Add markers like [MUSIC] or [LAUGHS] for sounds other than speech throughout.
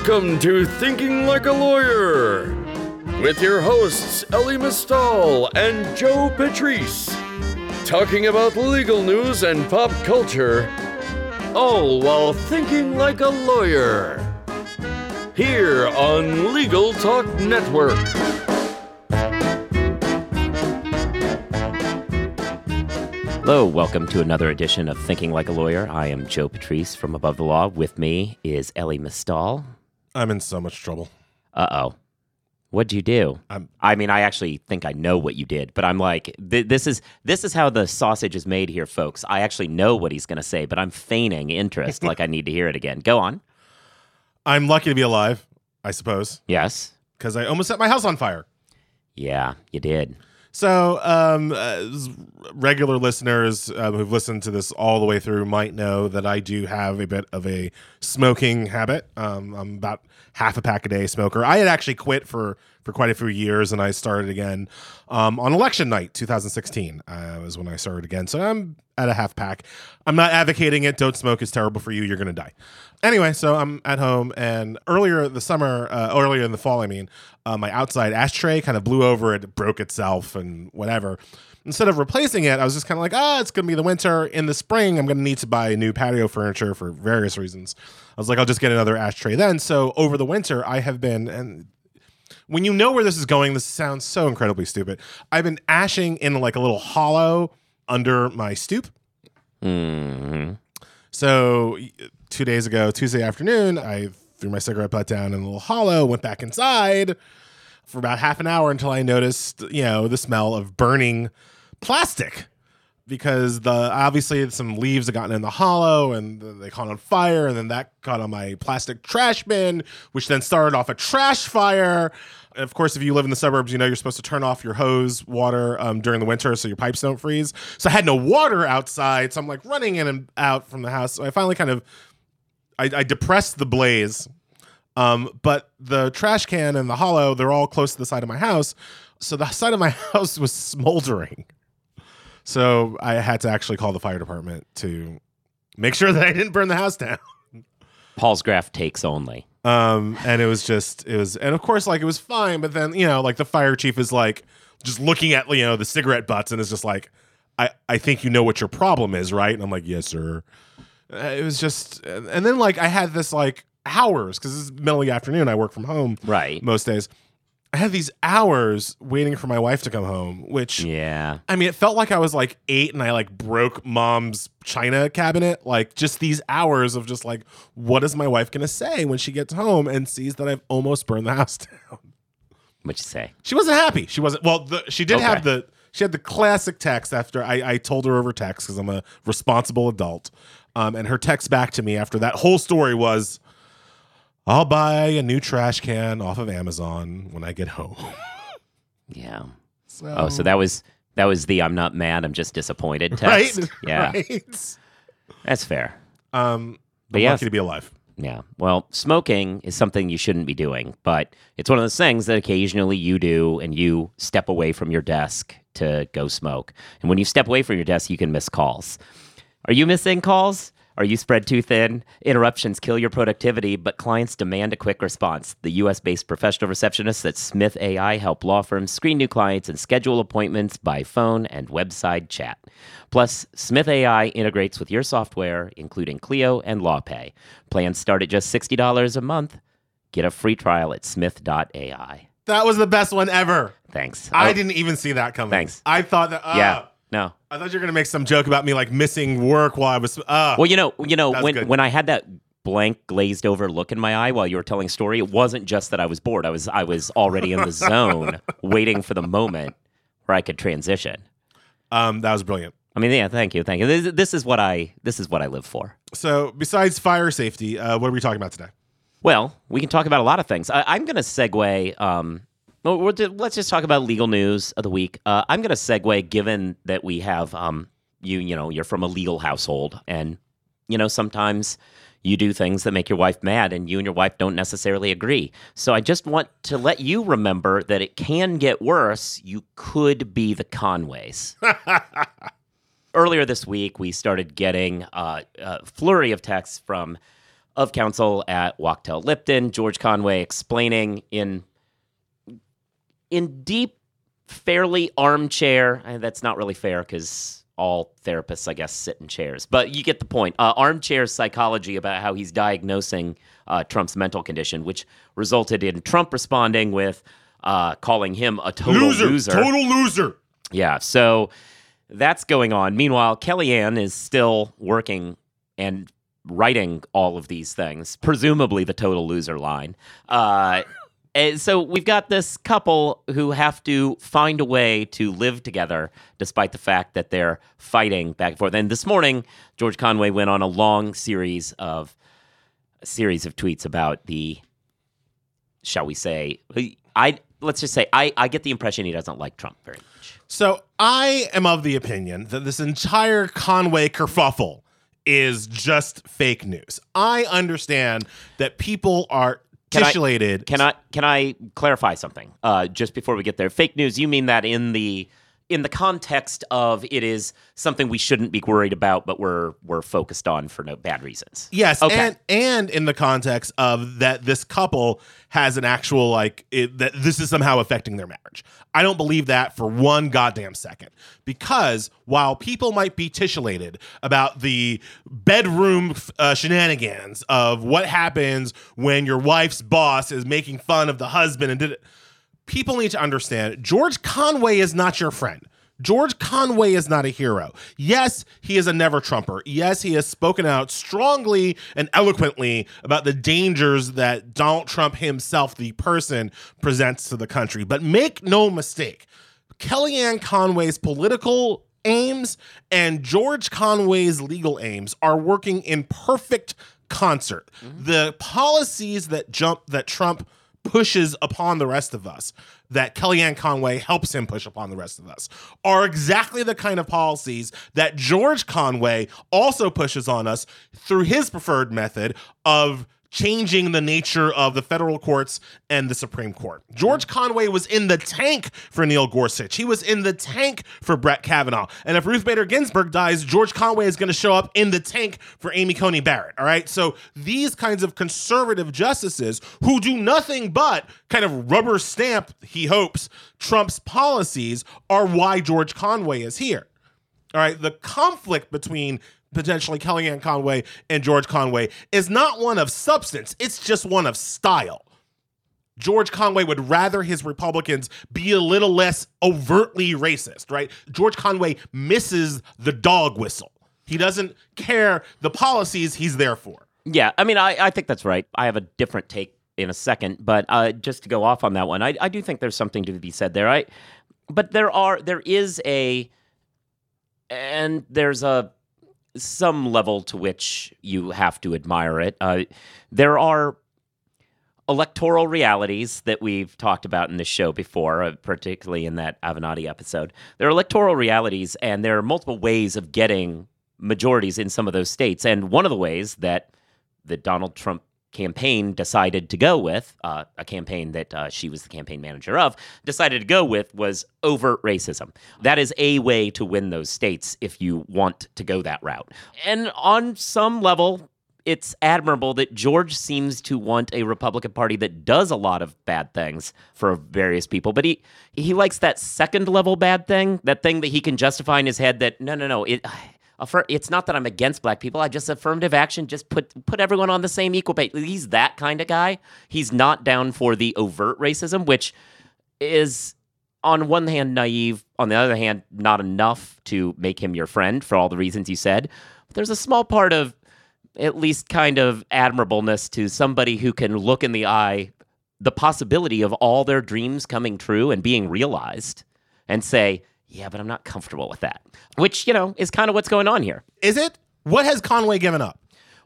Welcome to Thinking Like a Lawyer with your hosts Elie Mystal and Joe Patrice, talking about legal news and pop culture, all while thinking like a lawyer. Here on Legal Talk Network. Hello, welcome to another edition of Thinking Like a Lawyer. I am Joe Patrice from Above the Law. With me is Elie Mystal. I'm in so much trouble. Uh oh. What'd you do? I'm- I mean, I actually think I know what you did, but I'm like, th- this is this is how the sausage is made here, folks. I actually know what he's going to say, but I'm feigning interest, like I need to hear it again. Go on. I'm lucky to be alive, I suppose, Yes. because I almost set my house on fire. Yeah, you did. So, um, uh, regular listeners um, who've listened to this all the way through might know that I do have a bit of a smoking habit. Um, I'm about half a pack a day smoker. I had actually quit for for quite a few years, and I started again um, on election night, 2016. Uh, was when I started again. So I'm at a half pack. I'm not advocating it. Don't smoke. It's terrible for you. You're gonna die. Anyway, so I'm at home, and earlier the summer, uh, earlier in the fall, I mean, uh, my outside ashtray kind of blew over. It broke itself, and whatever. Instead of replacing it, I was just kind of like, ah, it's gonna be the winter. In the spring, I'm gonna need to buy new patio furniture for various reasons. I was like, I'll just get another ashtray then. So over the winter, I have been and when you know where this is going, this sounds so incredibly stupid. I've been ashing in like a little hollow under my stoop. hmm So two days ago, Tuesday afternoon, I threw my cigarette butt down in a little hollow, went back inside for about half an hour until I noticed, you know, the smell of burning plastic. Because the obviously some leaves had gotten in the hollow and they caught on fire, and then that caught on my plastic trash bin, which then started off a trash fire. And of course, if you live in the suburbs, you know you're supposed to turn off your hose water um, during the winter so your pipes don't freeze. So I had no water outside, so I'm like running in and out from the house. So I finally kind of I, I depressed the blaze. Um, but the trash can and the hollow, they're all close to the side of my house. So the side of my [LAUGHS] house was smoldering. So I had to actually call the fire department to make sure [LAUGHS] that I didn't burn the house down. Paul's graph takes only. Um, and it was just it was and of course like it was fine, but then you know, like the fire chief is like just looking at you know the cigarette butts and is just like, I I think you know what your problem is, right? And I'm like, yes, sir. Uh, it was just and then like I had this like hours because this is middle of the afternoon. I work from home Right. most days. I had these hours waiting for my wife to come home, which Yeah. I mean, it felt like I was like eight and I like broke mom's china cabinet. Like just these hours of just like, what is my wife gonna say when she gets home and sees that I've almost burned the [LAUGHS] house down? What'd you say? She wasn't happy. She wasn't. Well, the, she did Okay. have the she had the classic text after I, I told her over text because I'm a responsible adult. Um, and her text back to me after that whole story was, "I'll buy a new trash can off of Amazon when I get home." [LAUGHS] Yeah. So, Oh, so that was that was the I'm not mad, I'm just disappointed text. right, [LAUGHS] Yeah. right. That's fair. Um, But I'm yeah, lucky to be alive. Yeah. Well, smoking is something you shouldn't be doing, but it's one of those things that occasionally you do and you step away from your desk to go smoke. And when you step away from your desk, you can miss calls. Are you missing calls? Are you spread too thin? Interruptions kill your productivity, but clients demand a quick response. The US based professional receptionists at Smith AI help law firms screen new clients and schedule appointments by phone and website chat. Plus, Smith AI integrates with your software, including Clio and LawPay. Plans start at just $60 a month. Get a free trial at smith.ai. That was the best one ever. Thanks. I Oh, didn't even see that coming. Thanks. I thought that. Uh, Yeah. No. I thought you were gonna make some joke about me like missing work while I was. Uh, Well, you know, you know, when good. when I had that blank glazed over look in my eye while you were telling a story, it wasn't just that I was bored. I was I was already in the zone, [LAUGHS] waiting for the moment where I could transition. um, that was brilliant. I mean, yeah, thank you, thank you. This, this is what I this is what I live for. So, besides fire safety, uh, what are we talking about today? Well, we can talk about a lot of things. I, I'm going to segue. Um, well, let's just talk about legal news of the week. Uh, I'm going to segue, given that we have um, you. You know, you're from a legal household, and you know sometimes you do things that make your wife mad, and you and your wife don't necessarily agree. So I just want to let you remember that it can get worse. You could be the Conways. [LAUGHS] Earlier this week, we started getting uh, a flurry of texts from of counsel at Wachtell Lipton. George Conway explaining in in deep, fairly armchair. That's not really fair because all therapists, I guess, sit in chairs. But you get the point. Uh, armchair psychology about how he's diagnosing uh, Trump's mental condition, which resulted in Trump responding with uh, calling him a total loser. Total loser. Yeah. So that's going on. Meanwhile, Kellyanne is still working and writing all of these things, presumably the total loser line. And so we've got this couple who have to find a way to live together despite the fact that they're fighting back and forth. And this morning, George Conway went on a long series of series of tweets about the shall we say I let's just say I, I get the impression he doesn't like Trump very much. So I am of the opinion that this entire Conway kerfuffle is just fake news. I understand that people are Can I- titillated. Can I can I clarify something? Uh, just before we get there, fake news. You mean that in the in the context of it is something we shouldn't be worried about, but we're we're focused on for no bad reasons. Yes, Okay. and and in the context of that this couple has an actual like it, that this is somehow affecting their marriage. I don't believe that for one goddamn second. Because while people might be titillated about the bedroom uh, shenanigans of what happens when your wife's boss is making fun of the husband and did it, people need to understand George Conway is not your friend. George Conway is not a hero. Yes, he is a never Trumper. Yes, he has spoken out strongly and eloquently about the dangers that Donald Trump himself, the person, presents to the country. But make no mistake, Kellyanne Conway's political aims and George Conway's legal aims are working in perfect concert. Mm-hmm. The policies that jump that Trump pushes upon the rest of us, that Kellyanne Conway helps him push upon the rest of us, are exactly the kind of policies that George Conway also pushes on us through his preferred method of changing the nature of the federal courts and the Supreme Court. George mm. Conway was in the tank for Neil Gorsuch. He was in the tank for Brett Kavanaugh. And if Ruth Bader Ginsburg dies, George Conway is going to show up in the tank for Amy Coney Barrett. All right. So these kinds of conservative justices who do nothing but kind of rubber stamp, he hopes, Trump's policies are why George Conway is here. All right, the conflict between potentially Kellyanne Conway and George Conway is not one of substance, it's just one of style. George Conway would rather his Republicans be a little less overtly racist, right? George Conway misses the dog whistle. He doesn't care the policies he's there for. Yeah, I mean, I, I think that's right. I have a different take in a second, but uh, just to go off on that one, I, I do think there's something to be said there. I, but there are there is a, and there's a some level to which you have to admire it. Uh, there are electoral realities that we've talked about in this show before, uh, particularly in that Avenatti episode. There are electoral realities, and there are multiple ways of getting majorities in some of those states. And one of the ways that the Donald Trump campaign decided to go with, uh, a campaign that uh, she was the campaign manager of, decided to go with was overt racism. That is a way to win those states if you want to go that route. And on some level, it's admirable that George seems to want a Republican Party that does a lot of bad things for various people, but he he likes that second level bad thing, that thing that he can justify in his head that no no no it affir- it's not that I'm against black people. I just affirmative action just put put everyone on the same equal pay. He's that kind of guy. He's not down for the overt racism, which is on one hand naive, on the other hand not enough to make him your friend for all the reasons you said. But there's a small part of at least kind of admirableness to somebody who can look in the eye the possibility of all their dreams coming true and being realized and say, yeah, but I'm not comfortable with that. Which, you know, is kind of what's going on here. Is it? What has Conway given up?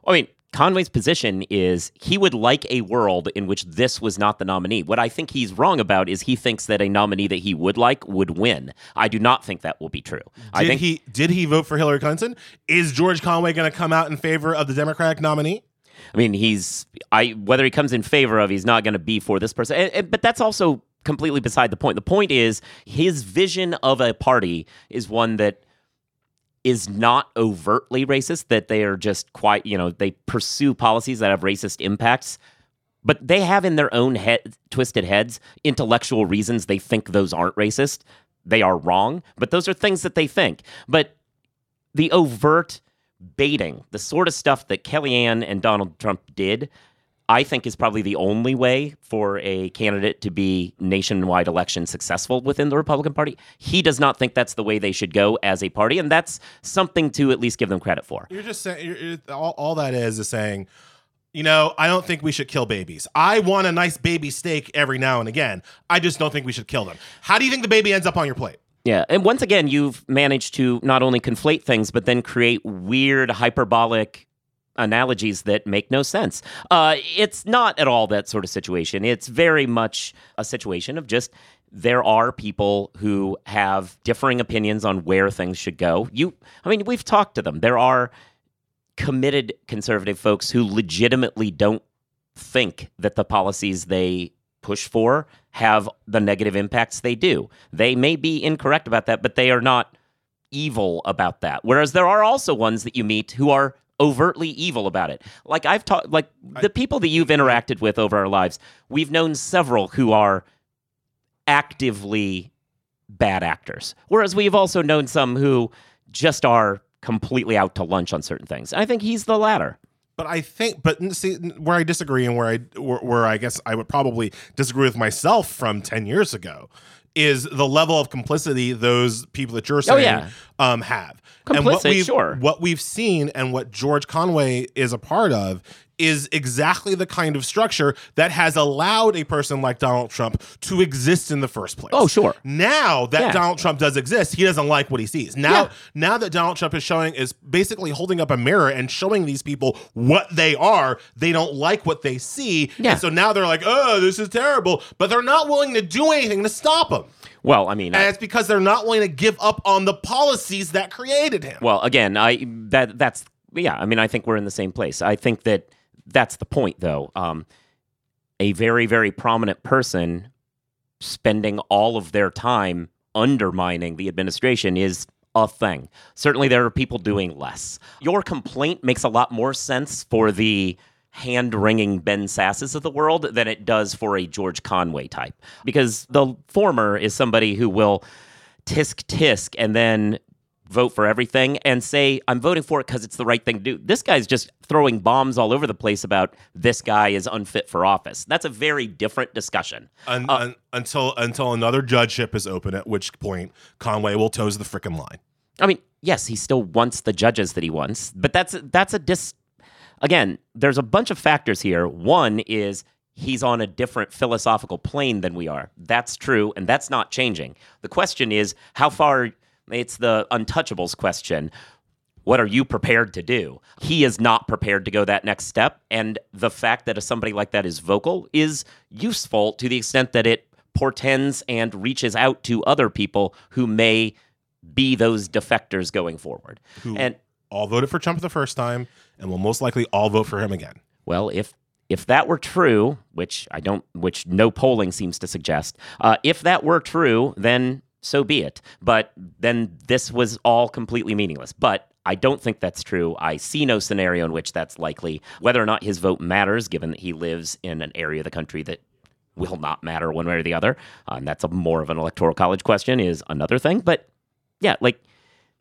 I mean, Conway's position is he would like a world in which this was not the nominee. What I think he's wrong about is he thinks that a nominee that he would like would win. I do not think that will be true. I Did think he did he vote for Hillary Clinton? Is George Conway going to come out in favor of the Democratic nominee? I mean, he's I whether he comes in favor of, he's not going to be for this person. And- and- but that's also completely beside the point. The point is his vision of a party is one that is not overtly racist, that they are just quite, you know, they pursue policies that have racist impacts, but they have in their own head, twisted heads intellectual reasons they think those aren't racist. They are wrong, but those are things that they think. But the overt baiting, the sort of stuff that Kellyanne and Donald Trump did, I think is probably the only way for a candidate to be nationwide election successful within the Republican Party. He does not think that's the way they should go as a party, and that's something to at least give them credit for. You're just saying you're, you're, all, all that is is saying, you know, I don't think we should kill babies. I want a nice baby steak every now and again. I just don't think we should kill them. How do you think the baby ends up on your plate? Yeah, and once again, you've managed to not only conflate things, but then create weird hyperbolic analogies that make no sense. Uh, it's not at all that sort of situation. It's very much a situation of just there are people who have differing opinions on where things should go. You, I mean, we've talked to them. There are committed conservative folks who legitimately don't think that the policies they push for have the negative impacts they do. They may be incorrect about that, but they are not evil about that. Whereas there are also ones that you meet who are overtly evil about it. Like I've talked, like the people that you've interacted with over our lives, we've known several who are actively bad actors. Whereas we've also known some who just are completely out to lunch on certain things. I think he's the latter. But I think, but see, where I disagree and where I where, where I guess I would probably disagree with myself from ten years ago is the level of complicity those people that you're saying Oh, yeah. um, have. Complicit, and what we've, sure. what we've seen and what George Conway is a part of is exactly the kind of structure that has allowed a person like Donald Trump to exist in the first place. Oh, sure. Now that Yeah. Donald Trump does exist, he doesn't like what he sees. Now, Yeah. now that Donald Trump is showing is basically holding up a mirror and showing these people what they are, they don't like what they see. Yeah. And so now they're like, "Oh, this is terrible," but they're not willing to do anything to stop him. Well, I mean, And I- it's because they're not willing to give up on the policies that created him. Well, again, I that that's yeah. I mean, I think we're in the same place. I think that that's the point, though. Um, a very very prominent person spending all of their time undermining the administration is a thing. Certainly, there are people doing less. Your complaint makes a lot more sense for the hand wringing Ben Sasses of the world than it does for a George Conway type, because the former is somebody who will tisk tisk and then vote for everything and say I'm voting for it because it's the right thing to do. This guy's just throwing bombs all over the place about this guy is unfit for office. That's a very different discussion. Un- uh, un- until until another judgeship is open, at which point Conway will toes the frickin' line. I mean, yes, he still wants the judges that he wants, but that's that's a dis. Again, there's a bunch of factors here. One is he's on a different philosophical plane than we are. That's true, and that's not changing. The question is how far. It's the untouchables question. What are you prepared to do? He is not prepared to go that next step, and the fact that somebody like that is vocal is useful to the extent that it portends and reaches out to other people who may be those defectors going forward. Who And all voted for Trump the first time and will most likely all vote for him again. well, if if that were true, which I don't, which no polling seems to suggest, uh, if that were true, then so be it. But then this was all completely meaningless. But I don't think that's true. I see no scenario in which that's likely. Whether or not his vote matters, given that he lives in an area of the country that will not matter one way or the other, and that's a more of an electoral college question, is another thing. But yeah, like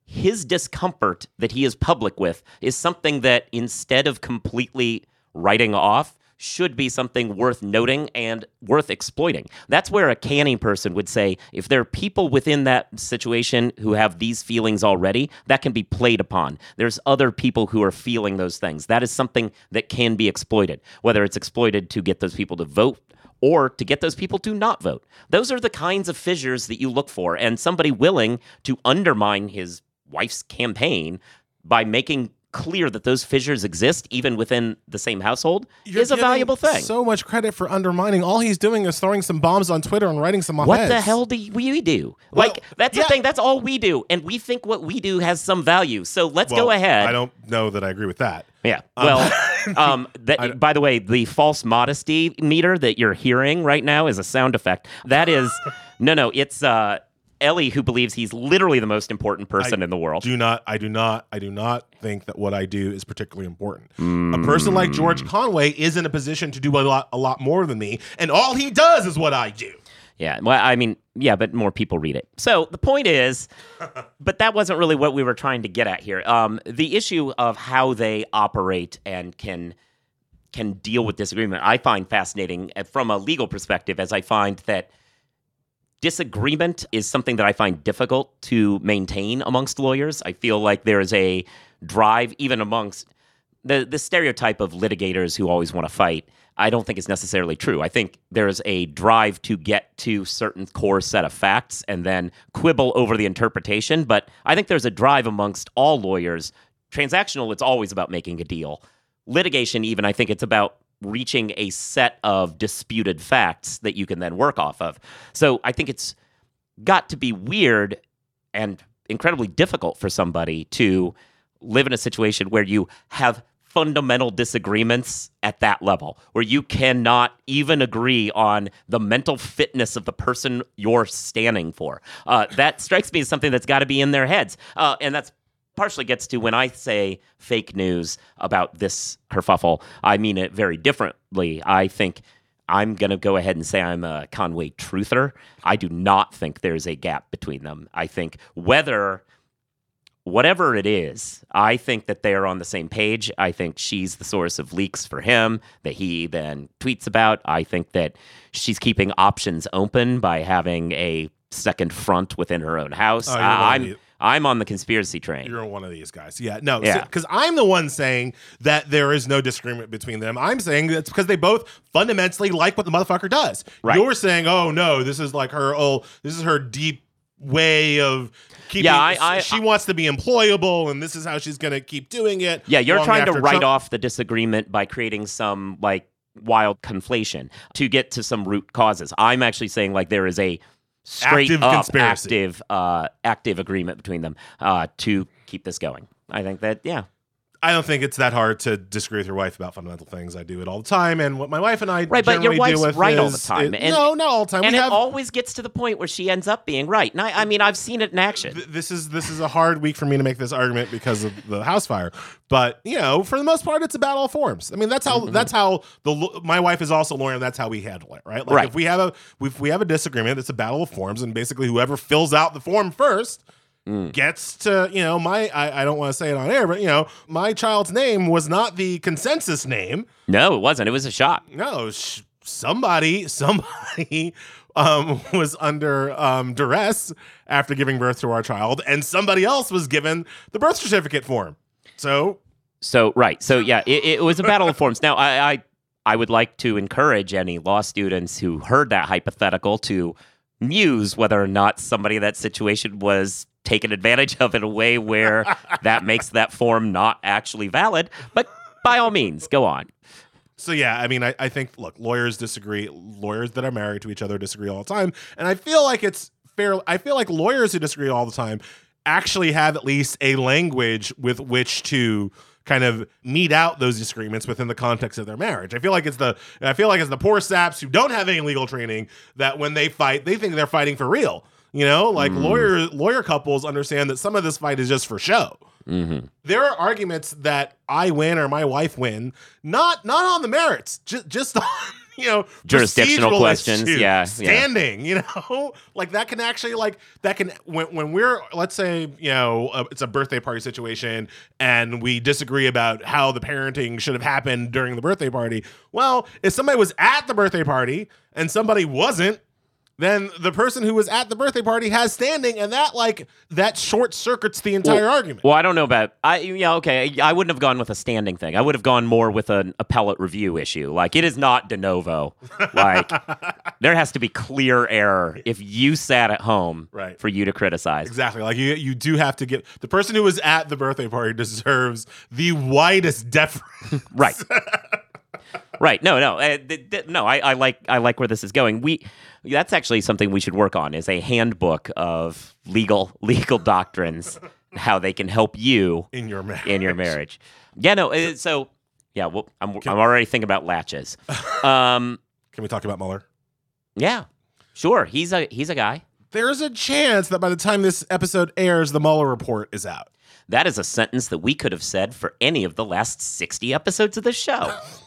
his discomfort that he is public with is something that instead of completely writing off should be something worth noting and worth exploiting. That's where a canny person would say if there are people within that situation who have these feelings already, that can be played upon. There's other people who are feeling those things. That is something that can be exploited, whether it's exploited to get those people to vote or to get those people to not vote. Those are the kinds of fissures that you look for. And somebody willing to undermine his wife's campaign by making clear that those fissures exist even within the same household You're is a valuable thing. So much credit for undermining. All he's doing is throwing some bombs on Twitter and writing some what op-eds. the hell do we do? Well, like that's yeah. the thing. That's all we do, and we think what we do has some value. So let's Well, go ahead. I don't know that I agree with that. Yeah. Well, [LAUGHS] um, that by the way, the false modesty meter that you're hearing right now is a sound effect. That is, no, no, it's uh, Elie, who believes he's literally the most important person in the world. do not I do not I do not think that what I do is particularly important. A person like George Conway is in a position to do a lot a lot more than me, and all he does is what I do. Yeah, well, I mean, yeah, but more people read it. So the point is, [LAUGHS] but that wasn't really what we were trying to get at here. Um, the issue of how they operate and can can deal with disagreement, I find fascinating uh, from a legal perspective, as I find that disagreement is something that I find difficult to maintain amongst lawyers. I feel like there is a drive, even amongst the the stereotype of litigators who always want to fight. I don't think is necessarily true. I think there's a drive to get to certain core set of facts and then quibble over the interpretation. But I think there's a drive amongst all lawyers. Transactional, it's always about making a deal. Litigation, even, I think it's about reaching a set of disputed facts that you can then work off of. So I think it's got to be weird and incredibly difficult for somebody to live in a situation where you have fundamental disagreements at that level, where you cannot even agree on the mental fitness of the person you're standing for. Uh, that strikes me as something that's got to be in their heads. Uh, and that's partially gets to when I say fake news about this kerfuffle, I mean it very differently. I think I'm going to go ahead and say I'm a Conway truther. I do not think there's a gap between them. I think whether whatever it is, I think that they are on the same page. I think she's the source of leaks for him that he then tweets about. I think that she's keeping options open by having a second front within her own house. Oh, you're one of I'm I'm on the conspiracy train. You're one of these guys. Yeah. No, Yeah. because I'm the one saying that there is no disagreement between them. I'm saying that's because they both fundamentally like what the motherfucker does. Right. You're saying, oh no, this is like her oh, this is her deep way of keeping Yeah, I- I- she wants to be employable and this is how she's gonna keep doing it. Yeah, you're trying to write Trump- off the disagreement by creating some like wild conflation to get to some root causes. I'm actually saying like there is a straight Active up conspiracy. active uh active agreement between them uh to keep this going. I think that yeah. I don't think it's that hard to disagree with your wife about fundamental things. I do it all the time, and what my wife and I Right, but your wife's right all the time, it- and- no, not all the time. And we it have always gets to the point where she ends up being right. And I, I mean I've seen it in action. th- this is this is a hard week for me to make this argument because of the house fire. But you know, for the most part, it's about all forms. I mean, that's how Mm-hmm. that's how the my wife is also a lawyer. and That's how we handle it, right? Like Right. if we have a if we have a disagreement, it's a battle of forms, and basically whoever fills out the form first. Mm. Gets to you know my I, I don't want to say it on air but you know my child's name was not the consensus name No, it wasn't. It was a shock. no sh- somebody somebody [LAUGHS] um was under um duress after giving birth to our child and somebody else was given the birth certificate form so So right. So yeah, it, it was a battle of forms. Now I, I I would like to encourage any law students who heard that hypothetical to muse whether or not somebody in that situation was taken advantage of in a way where [LAUGHS] that makes that form not actually valid. But by all means, go on. so yeah i mean I, I think look lawyers disagree lawyers that are married to each other disagree all the time and i feel like it's fair i feel like lawyers who disagree all the time actually have at least a language with which to kind of mete out those disagreements within the context of their marriage. I feel like it's the I feel like it's the poor saps who don't have any legal training that when they fight, they think they're fighting for real. You know, like lawyer lawyer couples understand that some of this fight is just for show. Mm-hmm. There are arguments that I win or my wife win, not not on the merits, just just [LAUGHS] on you know Jurisdictional questions, issues, yeah, yeah. standing. You know, [LAUGHS] like that can actually like that can when when we're let's say you know uh, it's a birthday party situation and we disagree about how the parenting should have happened during the birthday party. Well, if somebody was at the birthday party and somebody wasn't then the person who was at the birthday party has standing, and that like that short circuits the entire argument. Well, I don't know about I. Yeah, okay. I wouldn't have gone with a standing thing. I would have gone more with an appellate review issue. Like it is not de novo. [LAUGHS] Like there has to be clear error if you sat at home Right. for you to criticize. Exactly. Like you, you do have to get the person who was at the birthday party deserves the widest deference. Right. [LAUGHS] right. No, no, uh, th- th- no. I, I like I like where this is going. We that's actually something we should work on is a handbook of legal [LAUGHS] legal doctrines, how they can help you in your marriage. in your marriage. Yeah. No. uh, So yeah. Well, I'm I'm already thinking about laches. [LAUGHS] Um. Can we talk about Mueller? Yeah. Sure. He's a he's a guy. There's a chance that by the time this episode airs, the Mueller report is out. That is a sentence that we could have said for any of the last 60 episodes of the show. [LAUGHS]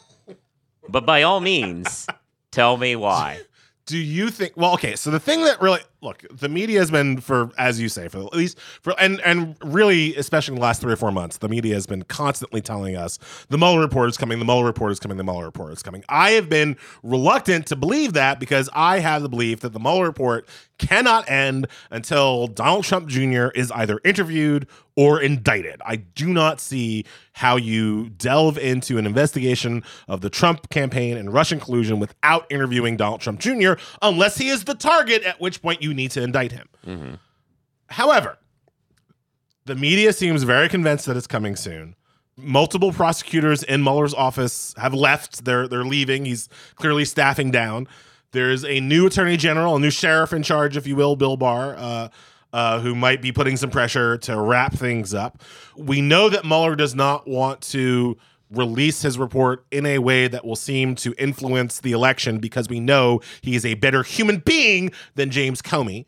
but by all means, [LAUGHS] tell me why. Do you think? Well, okay. So the thing that really look, the media has been for, as you say, for at least for, and and really, especially in the last three or four months, the media has been constantly telling us the Mueller report is coming, the Mueller report is coming, the Mueller report is coming. I have been reluctant to believe that because I have the belief that the Mueller report cannot end until Donald Trump Jr. is either interviewed or indicted. I do not see how you delve into an investigation of the Trump campaign and Russian collusion without interviewing Donald Trump Jr., unless he is the target, at which point you need to indict him. Mm-hmm. However, the media seems very convinced that it's coming soon. Multiple prosecutors in Mueller's office have left. They're they're leaving. He's clearly staffing down. There's a new attorney general, a new sheriff in charge, if you will, Bill Barr, uh, uh, who might be putting some pressure to wrap things up. We know that Mueller does not want to release his report in a way that will seem to influence the election because we know he is a better human being than James Comey.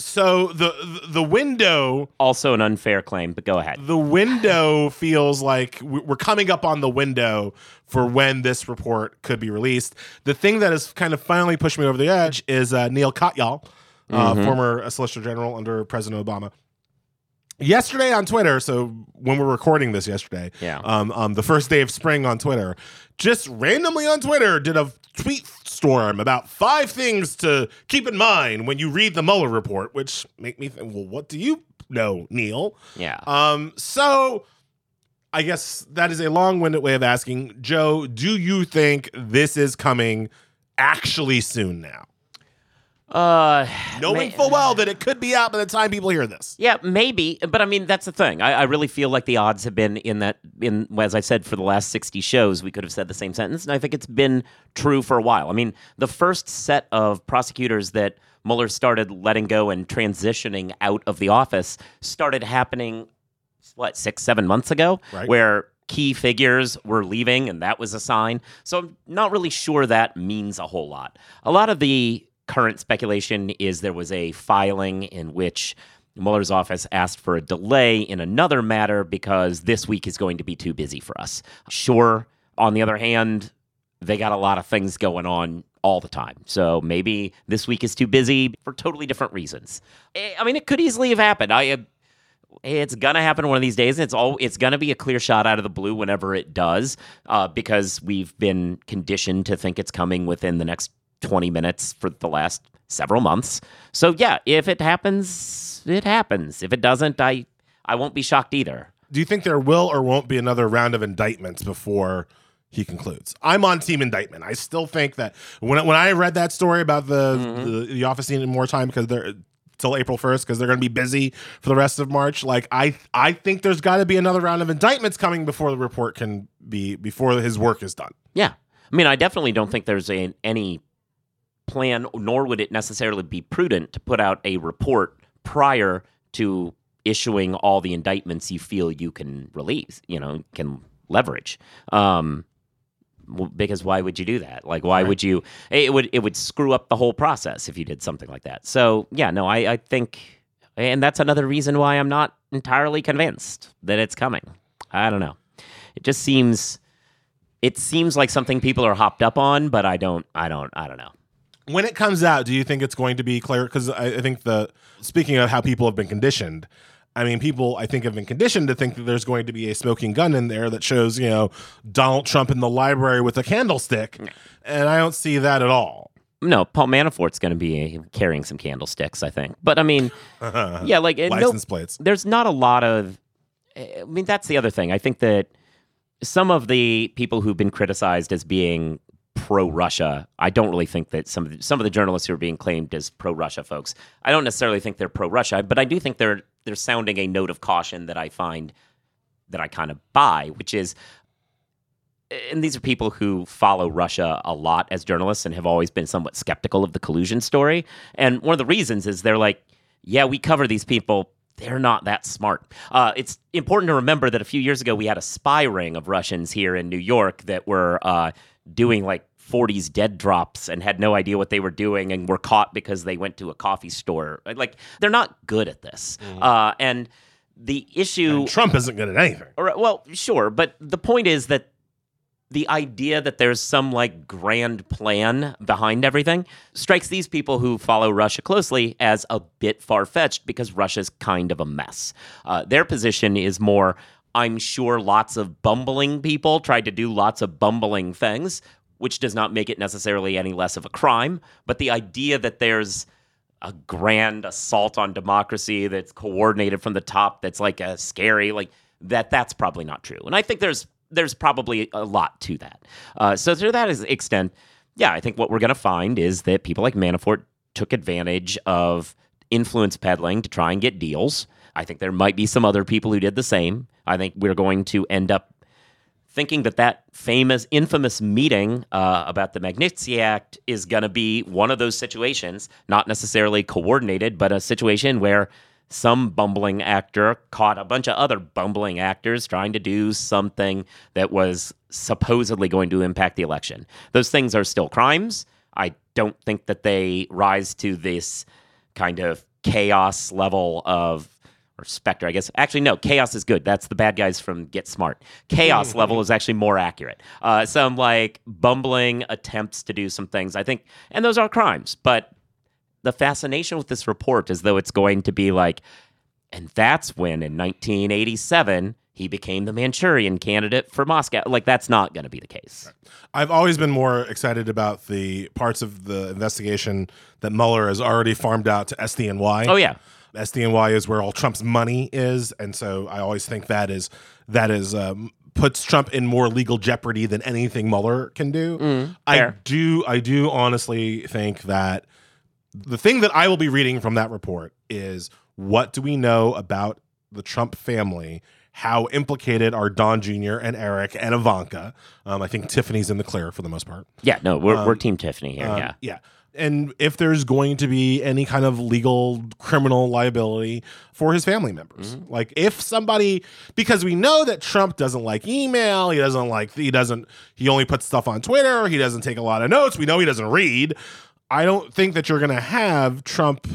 So the the window Also an unfair claim, but go ahead. the window [LAUGHS] feels like we- we're coming up on the window for when this report could be released. The thing that has kind of finally pushed me over the edge is uh, Neil Katyal, uh, former Solicitor General under President Obama. Yesterday on Twitter, so when we're recording this yesterday, Yeah. um, um, the first day of spring on Twitter, just randomly on Twitter did a tweet storm about five things to keep in mind when you read the Mueller report, which make me think, well, what do you know, Neil? Yeah. Um, so I guess that is a long-winded way of asking, Joe, do you think this is coming actually soon now? Uh, Knowing ma- full well that it could be out by the time people hear this. Yeah, maybe, but I mean that's the thing. I, I really feel like the odds have been in that. In as I said, for the last sixty shows, we could have said the same sentence, and I think it's been true for a while. I mean, the first set of prosecutors that Mueller started letting go and transitioning out of the office started happening, what six, seven months ago, Right. where key figures were leaving, and that was a sign. So I'm not really sure that means a whole lot. A lot of the current speculation is there was a filing in which Mueller's office asked for a delay in another matter because this week is going to be too busy for us. Sure. On the other hand, they got a lot of things going on all the time. So maybe this week is too busy for totally different reasons. Eh, I mean, it could easily have happened. I uh, it's gonna happen one of these days. It's all it's gonna be a clear shot out of the blue whenever it does, uh, because we've been conditioned to think it's coming within the next twenty minutes for the last several months. So yeah, if it happens, it happens. If it doesn't, I I won't be shocked either. Do you think there will or won't be another round of indictments before he concludes? I'm on team indictment. I still think that when when I read that story about the mm-hmm. the, the office needing more time because they're till April 1st because they're going to be busy for the rest of March. Like I I think there's got to be another round of indictments coming before the report can be before his work is done. Yeah, I mean, I definitely don't think there's a, any plan, nor would it necessarily be prudent to put out a report prior to issuing all the indictments you feel you can release, you know, can leverage. Um, because why would you do that? Like, why Right. would you? It would it would screw up the whole process if you did something like that. So yeah, no, I, I think, and that's another reason why I'm not entirely convinced that it's coming. I don't know. It just seems it seems like something people are hopped up on, but I don't, I don't, I don't know. When it comes out, do you think it's going to be clear? Because I, I think the speaking of how people have been conditioned, I mean, people I think have been conditioned to think that there's going to be a smoking gun in there that shows you know Donald Trump in the library with a candlestick, and I don't see that at all. No, Paul Manafort's going to be carrying some candlesticks, I think. But I mean, [LAUGHS] yeah, like uh, no, License plates. there's not a lot of. I mean, that's the other thing. I think that some of the people who've been criticized as being pro-Russia, I don't really think that some of the, some of the journalists who are being claimed as pro-Russia folks, I don't necessarily think they're pro-Russia, but I do think they're they're sounding a note of caution that I find that I kind of buy, which is and these are people who follow Russia a lot as journalists and have always been somewhat skeptical of the collusion story. And one of the reasons is they're like, yeah, we cover these people. They're not that smart. Uh, it's important to remember that a few years ago we had a spy ring of Russians here in New York that were uh, doing like 40s dead drops and had no idea what they were doing and were caught because they went to a coffee store. Like they're not good at this. Uh, and the issue And Trump isn't good at anything. or, well, sure, but the point is that the idea that there's some like grand plan behind everything strikes these people who follow Russia closely as a bit far fetched because Russia's kind of a mess. Uh, their position is more I'm sure lots of bumbling people tried to do lots of bumbling things, which does not make it necessarily any less of a crime. But the idea that there's a grand assault on democracy that's coordinated from the top that's like a scary like that that's probably not true. And i think there's there's probably a lot to that. Uh, so to that extent yeah i think what we're going to find is that people like manafort took advantage of influence peddling to try and get deals i think there might be some other people who did the same i think we're going to end up thinking that that famous, infamous meeting uh, about the Magnitsky Act is going to be one of those situations, not necessarily coordinated, but a situation where some bumbling actor caught a bunch of other bumbling actors trying to do something that was supposedly going to impact the election. Those things are still crimes. I don't think that they rise to this kind of chaos level of or Spectre, I guess. Actually, no, Chaos is good. That's the bad guys from Get Smart. Chaos level is actually more accurate. Uh, some like bumbling attempts to do some things, I think, and those are crimes. But the fascination with this report is though it's going to be like, and that's when in 1987 he became the Manchurian candidate for Moscow. Like that's not going to be the case. I've always been more excited about the parts of the investigation that Mueller has already farmed out to SDNY. Oh yeah, SDNY is where all Trump's money is, and so I always think that is that is um, puts Trump in more legal jeopardy than anything Mueller can do. I do I do honestly think that the thing that I will be reading from that report is what do we know about the Trump family? How implicated are Don Jr. and Eric and Ivanka? Um, I think Tiffany's in the clear for the most part. yeah. No, we're we're Team Tiffany here. Um, yeah. Yeah. And if there's going to be any kind of legal criminal liability for his family members. Mm-hmm. Like if somebody because we know that Trump doesn't like email, he doesn't like he doesn't he only puts stuff on Twitter, he doesn't take a lot of notes. We know he doesn't read. I don't think that you're going to have Trump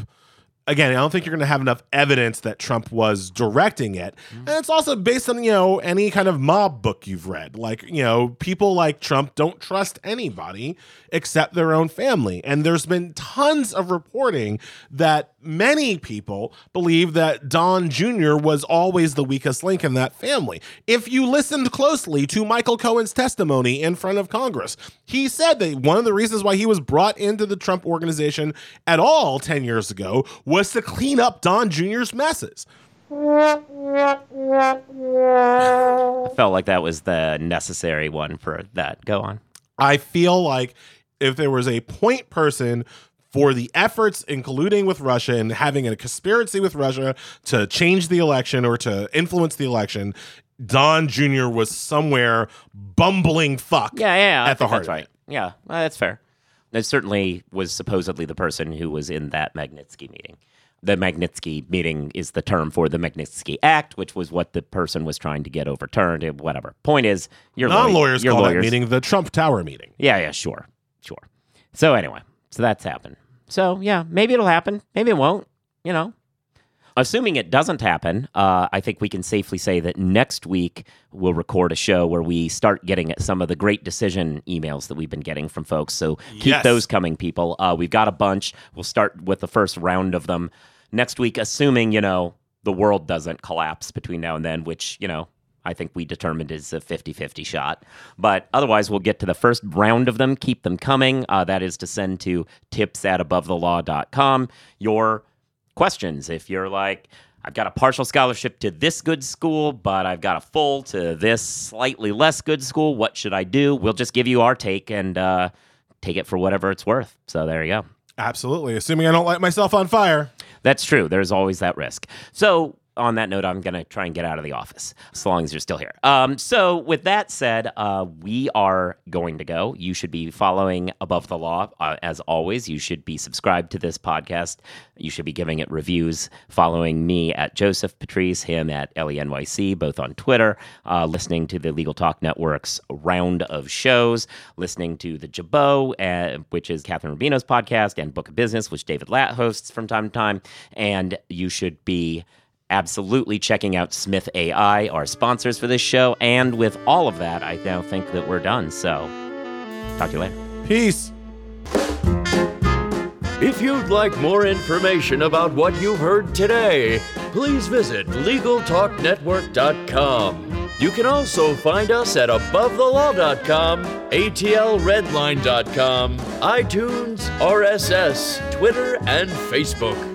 again, I don't think you're going to have enough evidence that Trump was directing it. Mm-hmm. And it's also based on, you know, any kind of mob book you've read. Like, you know, people like Trump don't trust anybody except their own family. And there's been tons of reporting that many people believe that Don Jr. was always the weakest link in that family. If you listened closely to Michael Cohen's testimony in front of Congress, he said that one of the reasons why he was brought into the Trump organization at all 10 years ago was to clean up Don Jr.'s messes. I felt like that was the necessary one for that. Go on. I feel like if there was a point person for the efforts in colluding with Russia and having a conspiracy with Russia to change the election or to influence the election, Don Jr. was somewhere bumbling fuck Yeah, yeah, yeah. At the heart That's right. Yeah, well, that's fair. That certainly was supposedly the person who was in that Magnitsky meeting. The Magnitsky meeting is the term for the Magnitsky Act, which was what the person was trying to get overturned. Whatever. Point is, you're Non-lawyers you're call lawyers. that meeting the Trump Tower meeting. Yeah, yeah, sure, sure. So anyway, so that's happened. So yeah, maybe it'll happen. Maybe it won't. You know, assuming it doesn't happen, uh, I think we can safely say that next week we'll record a show where we start getting at some of the great decision emails that we've been getting from folks. So keep Yes. those coming, people. Uh, we've got a bunch. We'll start with the first round of them next week, assuming you know the world doesn't collapse between now and then, which you know. I think we determined is a 50 50 shot. But otherwise, we'll get to the first round of them. Keep them coming. Uh, that is to send to tips at abovethelaw.com your questions. If you're like, I've got a partial scholarship to this good school, but I've got a full to this slightly less good school, what should I do? We'll just give you our take and uh, take it for whatever it's worth. So there you go. Absolutely. Assuming I don't light myself on fire. That's true. There's always that risk. So on that note, I'm going to try and get out of the office as long as you're still here. Um, so, with that said, uh, we are going to go. You should be following Above the Law uh, as always. You should be subscribed to this podcast. You should be giving it reviews, following me at Joseph Patrice, him at LENYC, both on Twitter, uh, listening to the Legal Talk Network's round of shows, listening to the Jabot, uh, which is Kathryn Rubino's podcast, and Book of Business, which David Lat hosts from time to time. And you should be absolutely checking out Smith AI, our sponsors for this show. And with all of that, I now think that we're done. So, talk to you later. Peace. If you'd like more information about what you've heard today, please visit LegalTalkNetwork.com. You can also find us at AboveTheLaw.com, ATLRedline.com, iTunes, RSS, Twitter, and Facebook.